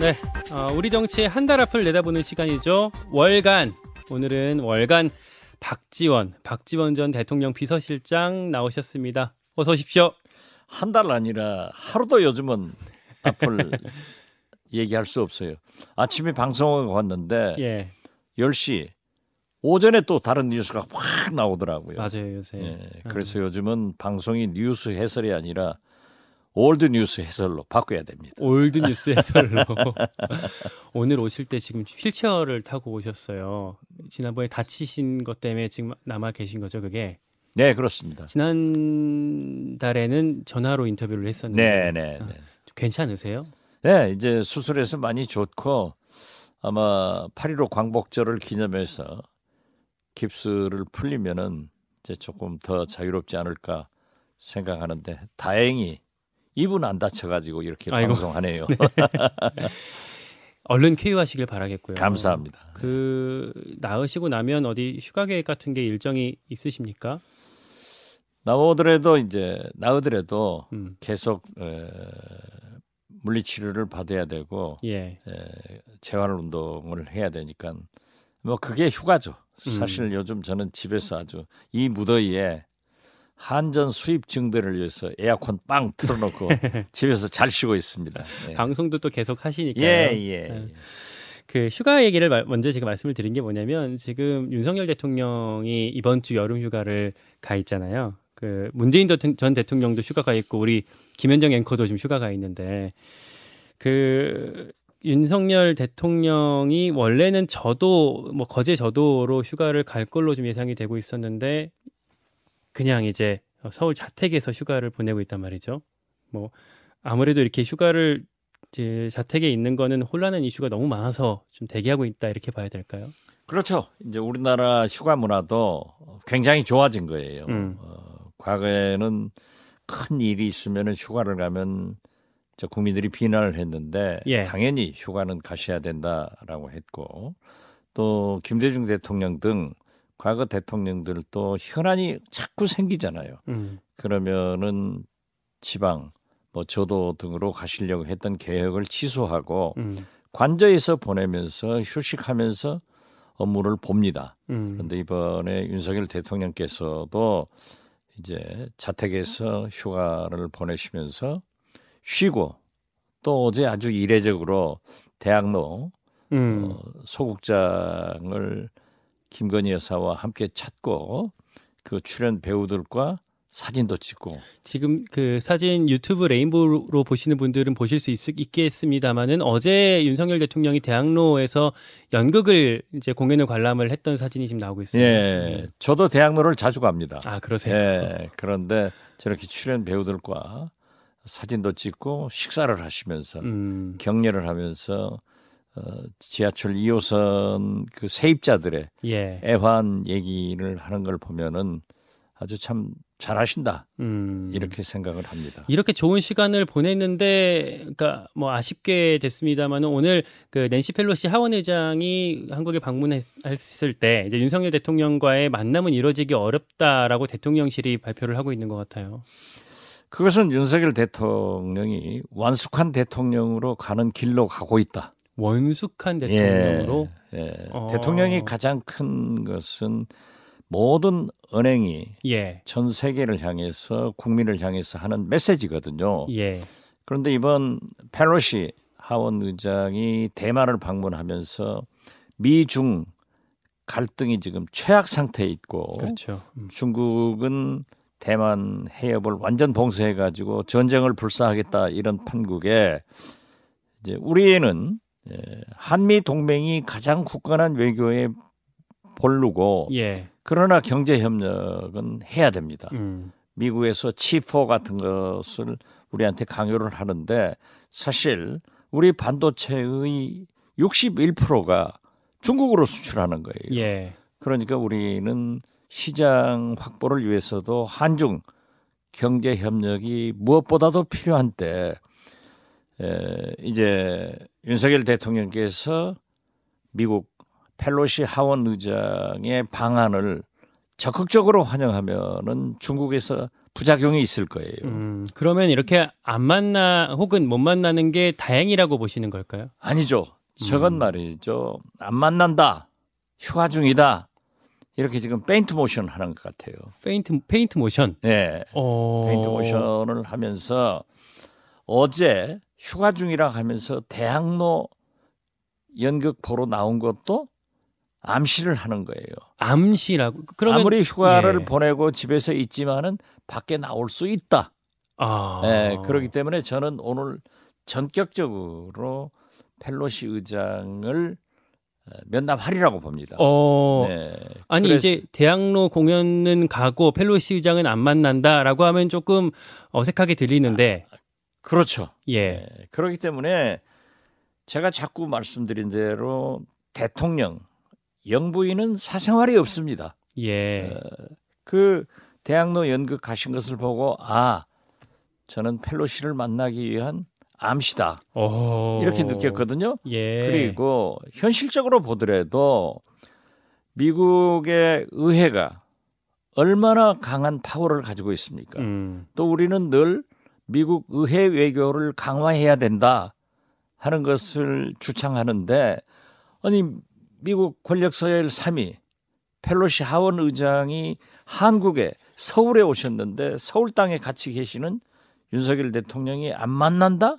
네, 어, 우리 정치의 한 달 앞을 내다보는 시간이죠. 월간. 오늘은 월간 박지원, 박지원 전 대통령 비서실장 나오셨습니다. 어서 오십시오. 한 달 아니라 하루도 요즘은 앞을 얘기할 수 없어요. 아침에 방송을 왔는데 예, 10시 오전에 또 다른 뉴스가 확 나오더라고요. 맞아요, 요새. 예, 그래서 요즘은 방송이 뉴스 해설이 아니라 old 뉴스 해설로 바꿔야 됩니다. old 뉴스 해설로. 오늘 오실 때 지금 휠체어를 타고 오셨어요. 지난번에 다치신 것 때문에 지금 남아 계신 거죠, 그게? 네, 그렇습니다. 지난 달에는 전화로 인터뷰를 했었는데. 네, 네, 아, 네. 좀 괜찮으세요? 네, 이제 수술해서 많이 좋고 아마 8.15 광복절을 기념해서 깁스를 풀리면은 이제 조금 더 자유롭지 않을까 생각하는데 다행히 입은 안 다쳐가지고 이렇게 아이고. 방송하네요. 얼른 쾌유하시길 바라겠고요. 감사합니다. 그 나으시고 나면 어디 휴가 계획 같은 게 일정이 있으십니까? 나오더라도 이제 나오더라도 음. 계속 에, 물리치료를 받아야 되고 예. 에, 재활 운동을 해야 되니까 뭐 그게 휴가죠. 음. 사실 요즘 저는 집에서 아주 이 무더위에 한전 수입 증대를 위해서 에어컨 빵 틀어놓고 집에서 잘 쉬고 있습니다. 예. 방송도 또 계속 하시니까요. 예, 예. 네. 그 휴가 얘기를 말- 먼저 제가 말씀을 드린 게 뭐냐면 지금 윤석열 대통령이 이번 주 여름 휴가를 가 있잖아요. 그 문재인 전 대통령도 휴가 가 있고 우리 김현정 앵커도 지금 휴가 가 있는데 그 윤석열 대통령이 원래는 저도 뭐 거제 저도로 휴가를 갈 걸로 좀 예상이 되고 있었는데 그냥 이제 서울 자택에서 휴가를 보내고 있단 말이죠. 뭐 아무래도 이렇게 휴가를 이제 자택에 있는 거는 혼란한 이슈가 너무 많아서 좀 대기하고 있다 이렇게 봐야 될까요? 그렇죠. 이제 우리나라 휴가 문화도 굉장히 좋아진 거예요. 음. 어, 과거에는 큰 일이 있으면 휴가를 가면 저 국민들이 비난을 했는데 예. 당연히 휴가는 가셔야 된다라고 했고 또 김대중 대통령 등 과거 대통령들도 현안이 자꾸 생기잖아요. 음, 그러면은 지방 뭐 저도 등으로 가시려고 했던 계획을 취소하고 음, 관저에서 보내면서 휴식하면서 업무를 봅니다. 음. 그런데 이번에 윤석열 대통령께서도 이제 자택에서 휴가를 보내시면서 쉬고 또 어제 아주 이례적으로 대학로 음. 어, 소극장을 김건희 여사와 함께 찾고 그 출연 배우들과 사진도 찍고 지금 그 사진 유튜브 레인보우로 보시는 분들은 보실 수 있, 있겠습니다만은 어제 윤석열 대통령이 대학로에서 연극을 이제 공연을 관람을 했던 사진이 지금 나오고 있습니다. 예, 저도 대학로를 자주 갑니다. 아 그러세요? 예, 그런데 저렇게 출연 배우들과 사진도 찍고 식사를 하시면서 음, 격려를 하면서 어, 지하철 2호선 그 세입자들의 예. 애환 얘기를 하는 걸 보면은 아주 참 잘하신다 음. 이렇게 생각을 합니다. 이렇게 좋은 시간을 보냈는데, 그러니까 뭐 아쉽게 됐습니다만은 오늘 그 낸시 펠로시 하원 의장이 한국에 방문했을 때 이제 윤석열 대통령과의 만남은 이루어지기 어렵다라고 대통령실이 발표를 하고 있는 것 같아요. 그것은 윤석열 대통령이 완숙한 대통령으로 가는 길로 가고 있다. 원숙한 대통령으로 예, 예. 어. 대통령이 가장 큰 것은 모든 은행이 예, 전 세계를 향해서 국민을 향해서 하는 메시지거든요. 예, 그런데 이번 펠로시 하원 의장이 대만을 방문하면서 미중 갈등이 지금 최악 상태에 있고 그렇죠. 음. 중국은 대만 해협을 완전 봉쇄해 가지고 전쟁을 불사하겠다 이런 판국에 이제 우리에는 예, 한미 동맹이 가장 굳건한 외교에 볼르고 예, 그러나 경제 협력은 해야 됩니다. 음, 미국에서 치포 같은 것을 우리한테 강요를 하는데 사실 우리 반도체의 61%가 중국으로 수출하는 거예요. 예, 그러니까 우리는 시장 확보를 위해서도 한중 경제 협력이 무엇보다도 필요한 때 에, 이제 윤석열 대통령께서 미국 펠로시 하원 의장의 방안을 적극적으로 환영하면은 중국에서 부작용이 있을 거예요. 음, 그러면 이렇게 안 만나 혹은 못 만나는 게 다행이라고 보시는 걸까요? 아니죠. 저건 음. 말이죠. 안 만난다. 휴가 중이다. 이렇게 지금 페인트 모션 하는 것 같아요. 페인트 페인트 모션. 네. 어. 페인트 모션을 하면서 어제 휴가 중이라 하면서 대학로 연극 보러 나온 것도 암시를 하는 거예요. 암시라고. 그러면 아무리 휴가를 예. 보내고 집에서 있지만은 밖에 나올 수 있다. 아. 예, 그렇기 때문에 저는 오늘 전격적으로 펠로시 의장을 어, 면담하리라고 봅니다. 어. 네. 아니 그래서- 이제 대학로 공연은 가고 펠로시 의장은 안 만난다라고 하면 조금 어색하게 들리는데 그렇죠. 예. 네, 그렇기 때문에 제가 자꾸 말씀드린 대로 대통령 영부인은 사생활이 없습니다. 예. 그 대학로 연극 가신 것을 보고 아 저는 펠로시를 만나기 위한 암시다 어. 이렇게 느꼈거든요. 예. 그리고 현실적으로 보더라도 미국의 의회가 얼마나 강한 파워를 가지고 있습니까? 음. 또 우리는 늘 미국 의회 외교를 강화해야 된다 하는 것을 주창하는데 아니 미국 권력 서열 3위 펠로시 하원 의장이 한국에 서울에 오셨는데 서울 땅에 같이 계시는 윤석열 대통령이 안 만난다?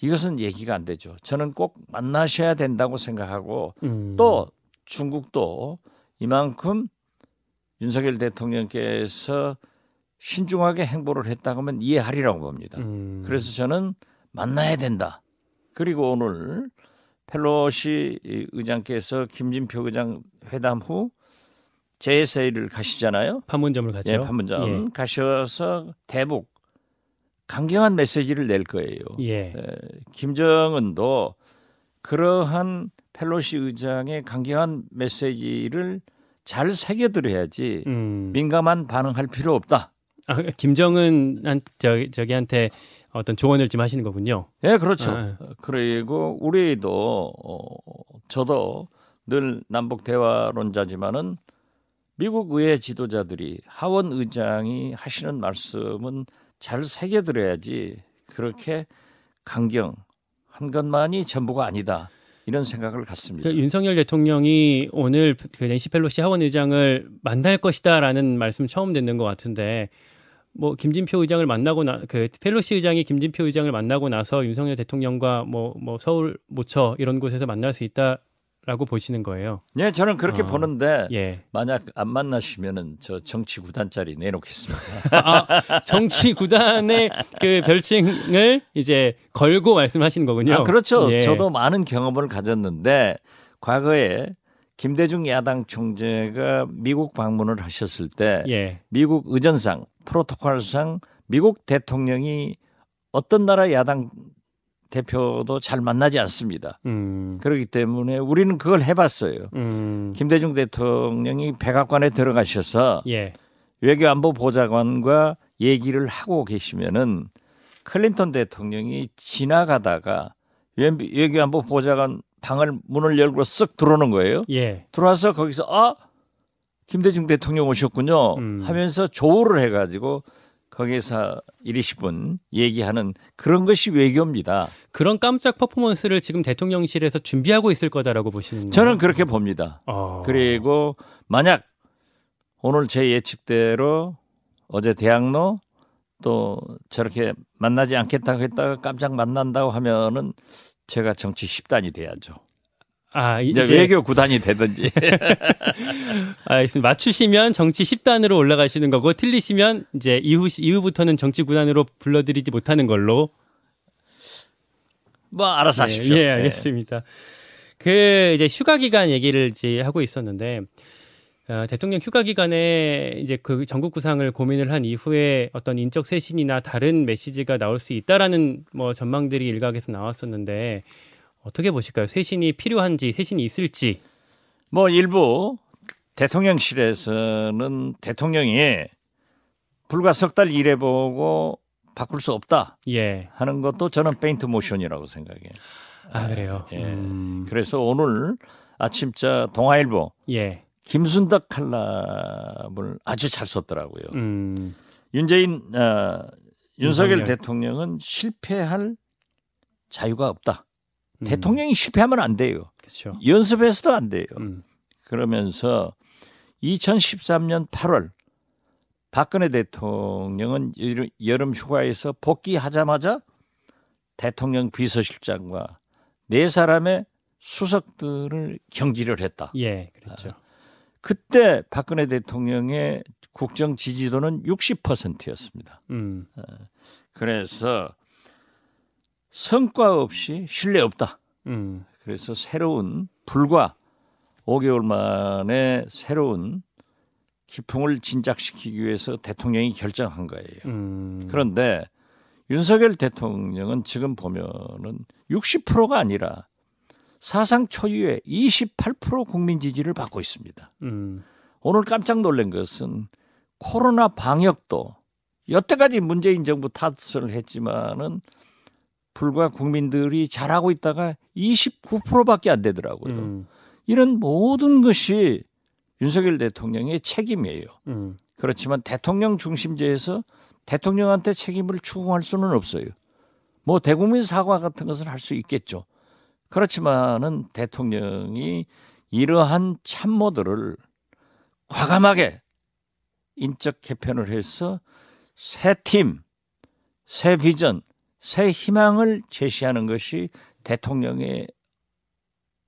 이것은 얘기가 안 되죠. 저는 꼭 만나셔야 된다고 생각하고 음. 또 중국도 이만큼 윤석열 대통령께서 신중하게 행보를 했다고 하면 이해하리라고 봅니다. 음. 그래서 저는 만나야 된다. 그리고 오늘 펠로시 의장께서 김진표 의장 회담 후 JSA를 가시잖아요. 판문점을 가죠. 예, 판문점 예. 가셔서 대북 강경한 메시지를 낼 거예요. 예. 김정은도 그러한 펠로시 의장의 강경한 메시지를 잘 새겨들어야지 음. 민감한 반응할 필요 없다. 아, 김정은 한 저, 저기한테 어떤 조언을 좀 하시는 거군요. 예, 그렇죠. 아. 그리고 우리도 어, 저도 늘 남북 대화론자지만은 미국 의회 지도자들이 하원 의장이 하시는 말씀은 잘 새겨들어야지 그렇게 강경 한 것만이 전부가 아니다 이런 생각을 갖습니다. 그 윤석열 대통령이 오늘 그 낸시 펠로시 하원 의장을 만날 것이다라는 말씀 처음 듣는 것 같은데 뭐 김진표 의장을 만나고 나그 펠로시 의장이 김진표 의장을 만나고 나서 윤석열 대통령과 뭐뭐 서울 모처 이런 곳에서 만날 수 있다라고 보시는 거예요. 예, 저는 그렇게 어. 보는데 예. 만약 안 만나시면은 저 정치 구단짜리 내놓겠습니다. 아, 정치 구단의 그 별칭을 이제 걸고 말씀하시는 거군요. 아, 그렇죠. 예. 저도 많은 경험을 가졌는데 과거에 김대중 야당 총재가 미국 방문을 하셨을 때 예. 미국 의전상 프로토콜상 미국 대통령이 어떤 나라 야당 대표도 잘 만나지 않습니다. 음. 그렇기 때문에 우리는 그걸 해봤어요. 음. 김대중 대통령이 백악관에 들어가셔서 예. 외교안보 보좌관과 얘기를 하고 계시면은 클린턴 대통령이 지나가다가 외- 외교안보 보좌관 방을 문을 열고 쓱 들어오는 거예요. 예. 들어와서 거기서 아 김대중 대통령 오셨군요 음. 하면서 조우를 해가지고 거기서 1, 20분 얘기하는 그런 것이 외교입니다. 그런 깜짝 퍼포먼스를 지금 대통령실에서 준비하고 있을 거다라고 보시는 저는 그렇게 봅니다. 어. 그리고 만약 오늘 제 예측대로 어제 대학로 또 저렇게 만나지 않겠다고 했다가 깜짝 만난다고 하면은 제가 정치 10단이 돼야죠. 아, 이제, 이제 외교 9단이 되든지. 알겠습니다. 맞추시면 정치 10단으로 올라가시는 거고 틀리시면 이제 이후 이후부터는 정치 9단으로 불러드리지 못하는 걸로. 뭐 알아서 하십시오. 예, 예, 알겠습니다. 그 이제 휴가 기간 얘기를 이제 하고 있었는데 어, 대통령 휴가 기간에 이제 그 전국 구상을 고민을 한 이후에 어떤 인적 쇄신이나 다른 메시지가 나올 수 있다라는 뭐 전망들이 일각에서 나왔었는데 어떻게 보실까요? 쇄신이 필요한지 쇄신이 있을지. 뭐 일부 대통령실에서는 대통령이 불과 석 달 일해보고 바꿀 수 없다 예. 하는 것도 저는 페인트 모션이라고 생각해요. 아 그래요. 예. 음, 그래서 오늘 아침자 동아일보 예. 김순덕 칼럼을 아주 잘 썼더라고요. 음. 윤재인 어, 윤석열 윤석열. 대통령은 실패할 자유가 없다. 음, 대통령이 실패하면 안 돼요. 그렇죠. 연습해서도 안 돼요. 음, 그러면서 2013년 8월 박근혜 대통령은 여름- 휴가에서 복귀하자마자 대통령 비서실장과 네 사람의 수석들을 경질을 했다. 예, 그렇죠. 그때 박근혜 대통령의 국정 지지도는 60%였습니다. 음, 그래서 성과 없이 신뢰 없다. 음, 그래서 새로운 불과 5개월 만에 새로운 기풍을 진작시키기 위해서 대통령이 결정한 거예요. 음, 그런데 윤석열 대통령은 지금 보면은 60%가 아니라 사상 초유의 28% 국민 지지를 받고 있습니다. 음, 오늘 깜짝 놀란 것은 코로나 방역도 여태까지 문재인 정부 탓을 했지만은 불과 국민들이 잘하고 있다가 29%밖에 안 되더라고요. 음, 이런 모든 것이 윤석열 대통령의 책임이에요. 음, 그렇지만 대통령 중심제에서 대통령한테 책임을 추궁할 수는 없어요. 뭐 대국민 사과 같은 것을 할 수 있겠죠. 그렇지만은 대통령이 이러한 참모들을 과감하게 인적 개편을 해서 새 팀, 새 비전, 새 희망을 제시하는 것이 대통령의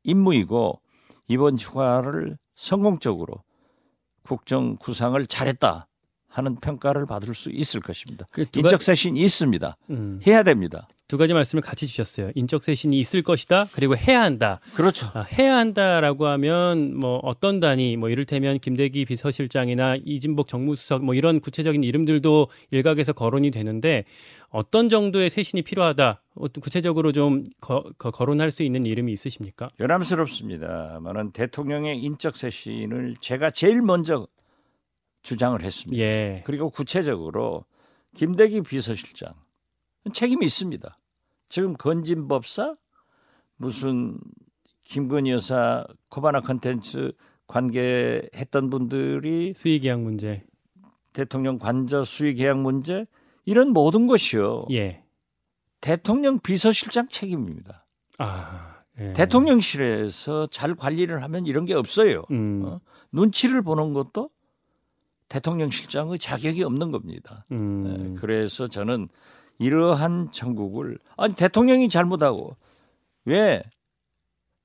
임무이고 이번 휴가를 성공적으로 국정 구상을 잘했다 하는 평가를 받을 수 있을 것입니다. 그두 인적 쇄신이 있습니다. 음, 해야 됩니다. 두 가지 말씀을 같이 주셨어요. 인적 쇄신이 있을 것이다. 그리고 해야 한다. 그렇죠. 아, 해야 한다라고 하면 뭐 어떤 단위 뭐 이를테면 김대기 비서실장이나 이진복 정무수석 뭐 이런 구체적인 이름들도 일각에서 거론이 되는데 어떤 정도의 쇄신이 필요하다. 어떤 구체적으로 좀 거, 거, 거론할 수 있는 이름이 있으십니까? 연암스럽습니다만은 대통령의 인적 쇄신을 제가 제일 먼저 주장을 했습니다. 예. 그리고 구체적으로 김대기 비서실장 책임이 있습니다. 지금 건진법사 무슨 김건희 여사 코바나 컨텐츠 관계했던 분들이 수의 계약 문제. 대통령 관저 수의 계약 문제 이런 모든 것이요 예. 대통령 비서실장 책임입니다. 아. 예. 대통령실에서 잘 관리를 하면 이런 게 없어요. 음. 어? 눈치를 보는 것도 대통령실장의 자격이 없는 겁니다. 음. 네, 그래서 저는 이러한 전국을 아니 대통령이 잘못하고 왜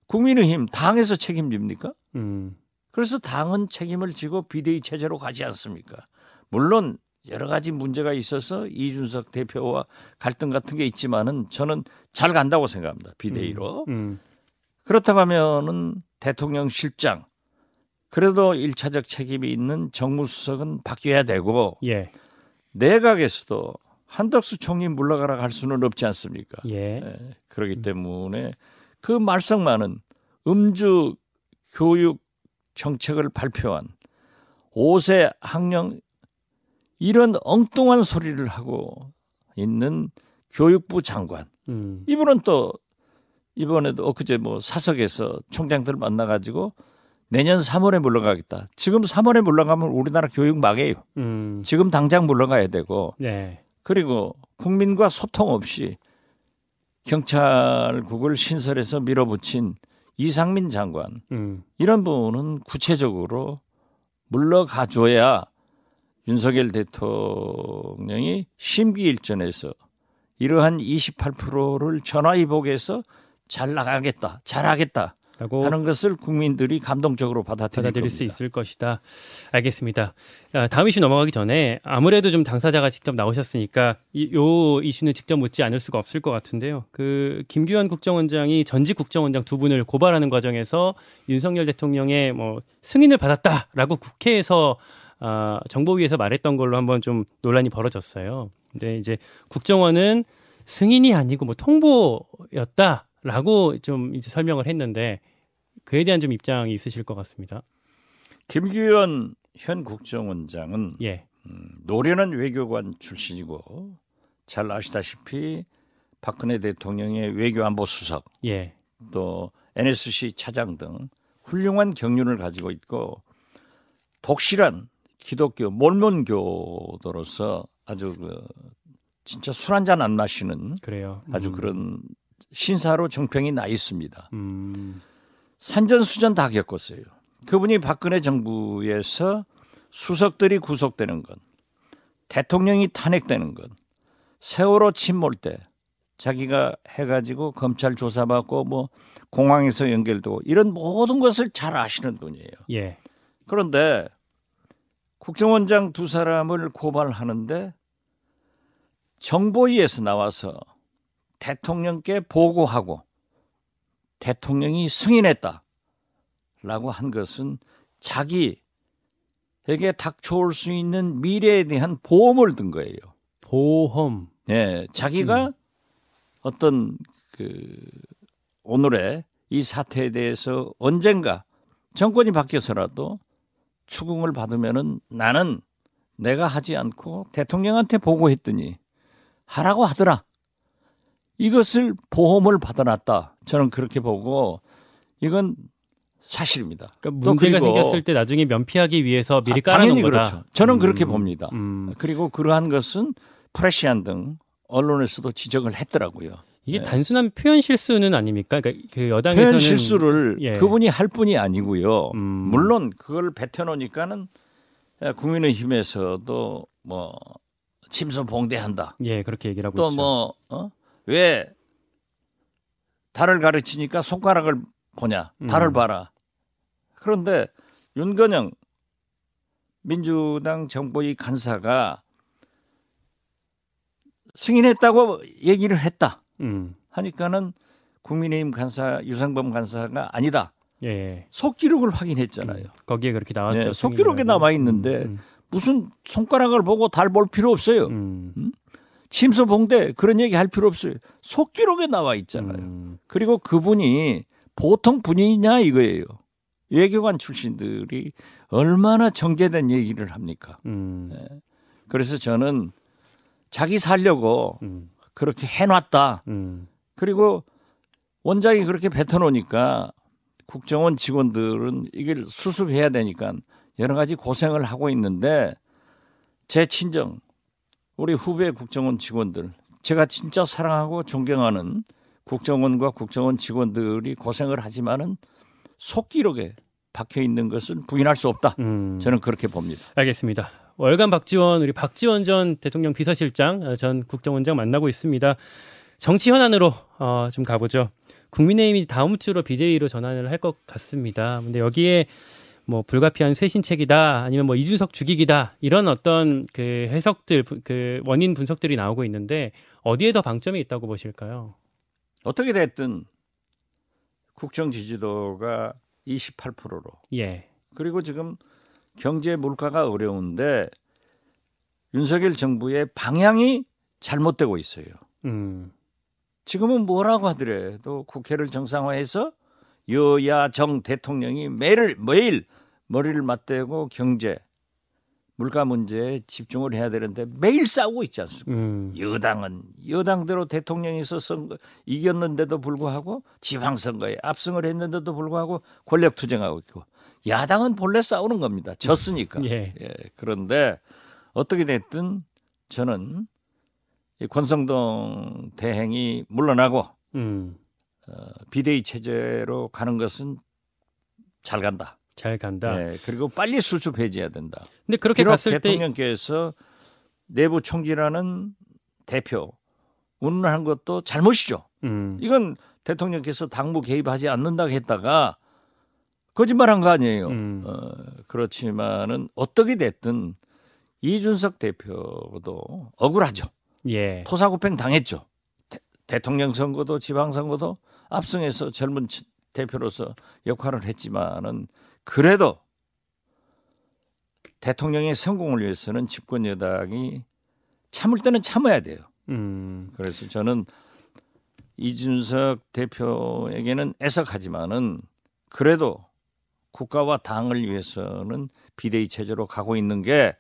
국민의힘 당에서 책임집니까? 음. 그래서 당은 책임을 지고 비대위 체제로 가지 않습니까? 물론 여러 가지 문제가 있어서 이준석 대표와 갈등 같은 게 있지만은 저는 잘 간다고 생각합니다. 비대위로. 음. 그렇다고 하면은 대통령 실장 그래도 일차적 책임이 있는 정무수석은 바뀌어야 되고 예. 내각에서도 한덕수 총리 물러가라 할 수는 없지 않습니까? 예. 예, 그렇기 때문에 그 말썽 많은 음주 교육 정책을 발표한 5세 학령 이런 엉뚱한 소리를 하고 있는 교육부 장관 음. 이분은 또 이번에도 엊그제 뭐 사석에서 총장들 만나가지고 내년 3월에 물러가겠다. 지금 3월에 물러가면 우리나라 교육 망해요. 음. 지금 당장 물러가야 되고 네. 그리고 국민과 소통 없이 경찰국을 신설해서 밀어붙인 이상민 장관 음. 이런 분은 구체적으로 물러가줘야 윤석열 대통령이 심기일전에서 이러한 28%를 전화위복해서 잘 나가겠다, 잘하겠다 하는 것을 국민들이 감동적으로 받아들일, 받아들일 수. 있을 것이다. 알겠습니다. 아, 다음 이슈 넘어가기 전에 아무래도 좀 당사자가 직접 나오셨으니까 이, 요 이슈는 직접 묻지 않을 수가 없을 것 같은데요. 그 김규환 국정원장이 전직 국정원장 두 분을 고발하는 과정에서 윤석열 대통령의 뭐 승인을 받았다라고 국회에서 아, 정보위에서 말했던 걸로 한번 좀 논란이 벌어졌어요. 근데 이제 국정원은 승인이 아니고 뭐 통보였다 라고 좀 이제 설명을 했는데 그에 대한 좀 입장이 있으실 것 같습니다. 김규현 현 국정원장은 예. 음, 노련한 외교관 출신이고 잘 아시다시피 박근혜 대통령의 외교안보 수석 예. 또 NSC 차장 등 훌륭한 경륜을 가지고 있고 독실한 기독교 몰몬교도로서 아주 그 진짜 술 한 잔 안 마시는 그래요. 아주 음. 그런 신사로 정평이 나 있습니다. 음. 산전수전 다 겪었어요. 그분이 박근혜 정부에서 수석들이 구속되는 건, 대통령이 탄핵되는 건, 세월호 침몰 때 자기가 해가지고 검찰 조사받고 뭐 공항에서 연결되고 이런 모든 것을 잘 아시는 분이에요. 예. 그런데 국정원장 두 사람을 고발하는데 정보위에서 나와서 대통령께 보고하고 대통령이 승인했다. 라고 한 것은 자기에게 닥쳐올 수 있는 미래에 대한 보험을 든 거예요. 보험. 예, 자기가 어떤 그 오늘의 이 사태에 대해서 언젠가 정권이 바뀌어서라도 추궁을 받으면은 나는 내가 하지 않고 대통령한테 보고했더니 하라고 하더라. 이것을 보험을 받아놨다. 저는 그렇게 보고 이건 사실입니다. 그러니까 또 문제가 생겼을 때 나중에 면피하기 위해서 미리 아, 깔아놓은 거다. 그렇죠. 저는 그렇게 음, 봅니다. 음. 그리고 그러한 것은 프레시안 등 언론에서도 지적을 했더라고요. 이게 네. 단순한 표현 실수는 아닙니까? 그러니까 그 여당에서는 표현 실수를 예. 그분이 할 뿐이 아니고요. 음. 물론 그걸 뱉어놓으니까는 국민의힘에서도 뭐 침소 봉대한다. 예 그렇게 얘기를 하고 또 있죠. 뭐 어? 왜 달을 가르치니까 손가락을 보냐? 달을 음. 봐라. 그런데 윤건영 민주당 정보위 간사가 승인했다고 얘기를 했다. 음. 하니까는 국민의힘 간사 유상범 간사가 아니다. 예. 속기록을 확인했잖아요. 음, 거기에 그렇게 나왔죠. 네, 속기록에. 남아 있는데 음, 무슨 손가락을 보고 달 볼 필요 없어요. 음, 침소봉대 그런 얘기 할 필요 없어요. 속기록에 나와 있잖아요. 음, 그리고 그분이 보통 분이냐 이거예요. 외교관 출신들이 얼마나 정제된 얘기를 합니까? 음, 그래서 저는 자기 살려고 음, 그렇게 해놨다. 음, 그리고 원장이 그렇게 뱉어놓으니까 국정원 직원들은 이걸 수습해야 되니까 여러 가지 고생을 하고 있는데 제 친정 우리 후배 국정원 직원들 제가 진짜 사랑하고 존경하는 국정원과 국정원 직원들이 고생을 하지만은 속기록에 박혀 있는 것은 부인할 수 없다. 음. 저는 그렇게 봅니다. 알겠습니다. 월간 박지원 우리 박지원 전 대통령 비서실장 어, 전 국정원장 만나고 있습니다. 정치 현안으로 어, 좀 가보죠. 국민의힘이 다음 주로 BJ로 전환을 할 것 같습니다. 근데 여기에 뭐 불가피한 쇄신책이다 아니면 뭐 이준석 죽이기다 이런 어떤 그 해석들 부- 그 원인 분석들이 나오고 있는데 어디에 더 방점이 있다고 보실까요? 어떻게 됐든 국정 지지도가 28%로 예. 그리고 지금 경제 물가가 어려운데 윤석열 정부의 방향이 잘못되고 있어요. 음. 지금은 뭐라고 하더라도 국회를 정상화해서 여야 정 대통령이 매일 매일 머리를 맞대고 경제 물가 문제에 집중을 해야 되는데 매일 싸우고 있지 않습니까? 음. 여당은 여당대로 대통령에서 선거 이겼는데도 불구하고 지방선거에 압승을 했는데도 불구하고 권력 투쟁하고 있고 야당은 본래 싸우는 겁니다. 졌으니까. 예. 예, 그런데 어떻게 됐든 저는 이 권성동 대행이 물러나고 음. 어, 비대위 체제로 가는 것은 잘 간다. 잘 간다. 예, 그리고 빨리 수습 해제해야 된다. 근데 그렇게 갔을 때 대통령께서 내부 총질하는 대표 운운한 것도 잘못이죠. 음. 이건 대통령께서 당무 개입하지 않는다고 했다가 거짓말한 거 아니에요. 음. 어, 그렇지만은 어떻게 됐든 이준석 대표도 억울하죠. 예. 토사구팽 당했죠. 대, 통령 선거도 지방 선거도 압승해서 젊은 치- 대표로서 역할을 했지만은 그래도 대통령의 성공을 위해서는 집권 여당이 참을 때는 참아야 돼요. 음. 그래서 저는 이준석 대표에게는 애석하지만은 그래도 국가와 당을 위해서는 비대위 체제로 가고 있는 게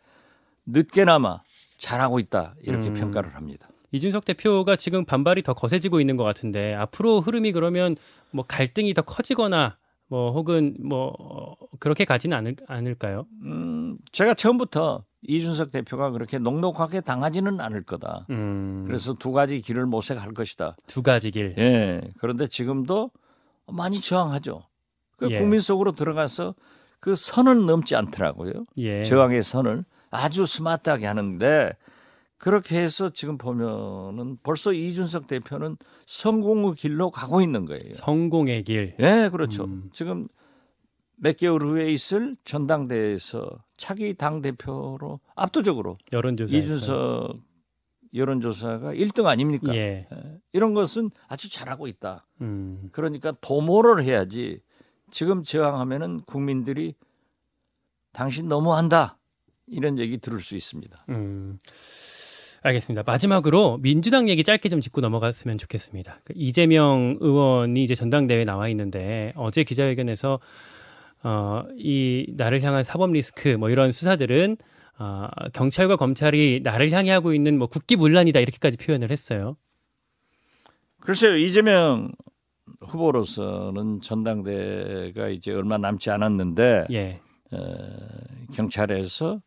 늦게나마 잘하고 있다 이렇게 음. 평가를 합니다. 이준석 대표가 지금 반발이 더 거세지고 있는 것 같은데 앞으로 흐름이 그러면 뭐 갈등이 더 커지거나 뭐 혹은 뭐 어, 그렇게 가지는 않을, 않을까요? 음, 제가 처음부터 이준석 대표가 그렇게 녹록하게 당하지는 않을 거다. 음, 그래서 두 가지 길을 모색할 것이다. 두 가지 길. 예. 그런데 지금도 많이 저항하죠. 그 예. 국민 속으로 들어가서 그 선은 넘지 않더라고요. 예. 저항의 선을 아주 스마트하게 하는데 그렇게 해서 지금 보면은 벌써 이준석 대표는 성공의 길로 가고 있는 거예요. 성공의 길. 예, 그렇죠. 음. 지금 몇 개월 후에 있을 전당대회에서 차기 당 대표로 압도적으로 여론조사에서. 이준석 여론조사가 1등 아닙니까? 예. 예, 이런 것은 아주 잘하고 있다. 음. 그러니까 도모를 해야지. 지금 저항하면은 국민들이 당신 너무한다 이런 얘기 들을 수 있습니다. 음. 알겠습니다. 마지막으로 민주당 얘기 짧게 좀 짚고 넘어갔으면 좋겠습니다. 그 이재명 의원이 이제 전당대회에 나와 있는데 어제 기자회견에서 어, 이 나를 향한 사법 리스크 뭐 이런 수사들은 어, 경찰과 검찰이 나를 향해 하고 있는 뭐 국기문란이다 이렇게까지 표현을 했어요. 글쎄요 이재명 후보로서는 전당대가 이제 얼마 남지 않았는데 예. 경찰에서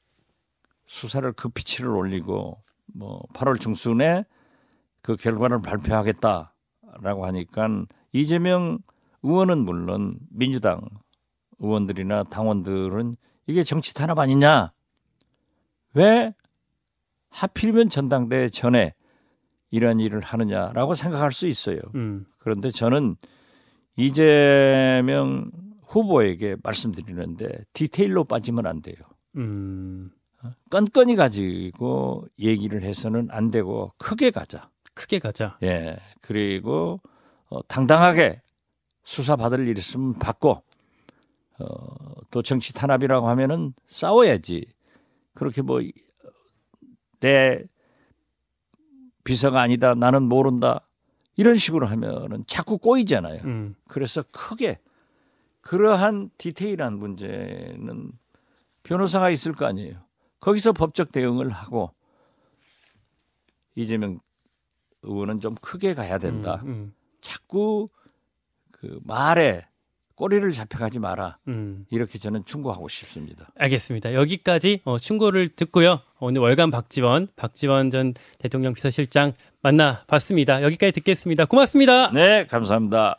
수사를 급피치를 올리고 뭐 8월 중순에 그 결과를 발표하겠다라고 하니까 이재명 의원은 물론 민주당 의원들이나 당원들은 이게 정치 탄압 아니냐? 왜 하필이면 전당대 전에 이런 일을 하느냐라고 생각할 수 있어요. 음. 그런데 저는 이재명 후보에게 말씀드리는데 디테일로 빠지면 안 돼요. 음. 건건이 가지고 얘기를 해서는 안 되고 크게 가자. 크게 가자. 예. 그리고 어, 당당하게 수사 받을 일 있으면 받고 어, 또 정치 탄압이라고 하면은 싸워야지. 그렇게 뭐 내 비서가 아니다. 나는 모른다. 이런 식으로 하면은 자꾸 꼬이잖아요. 음. 그래서 크게 그러한 디테일한 문제는 변호사가 있을 거 아니에요. 거기서 법적 대응을 하고 이재명 의원은 좀 크게 가야 된다. 음, 음, 자꾸 그 말에 꼬리를 잡혀가지 마라. 음. 이렇게 저는 충고하고 싶습니다. 알겠습니다. 여기까지 어, 충고를 듣고요. 오늘 월간 박지원, 박지원 전 대통령 비서실장 만나봤습니다. 여기까지 듣겠습니다. 고맙습니다. 네, 감사합니다.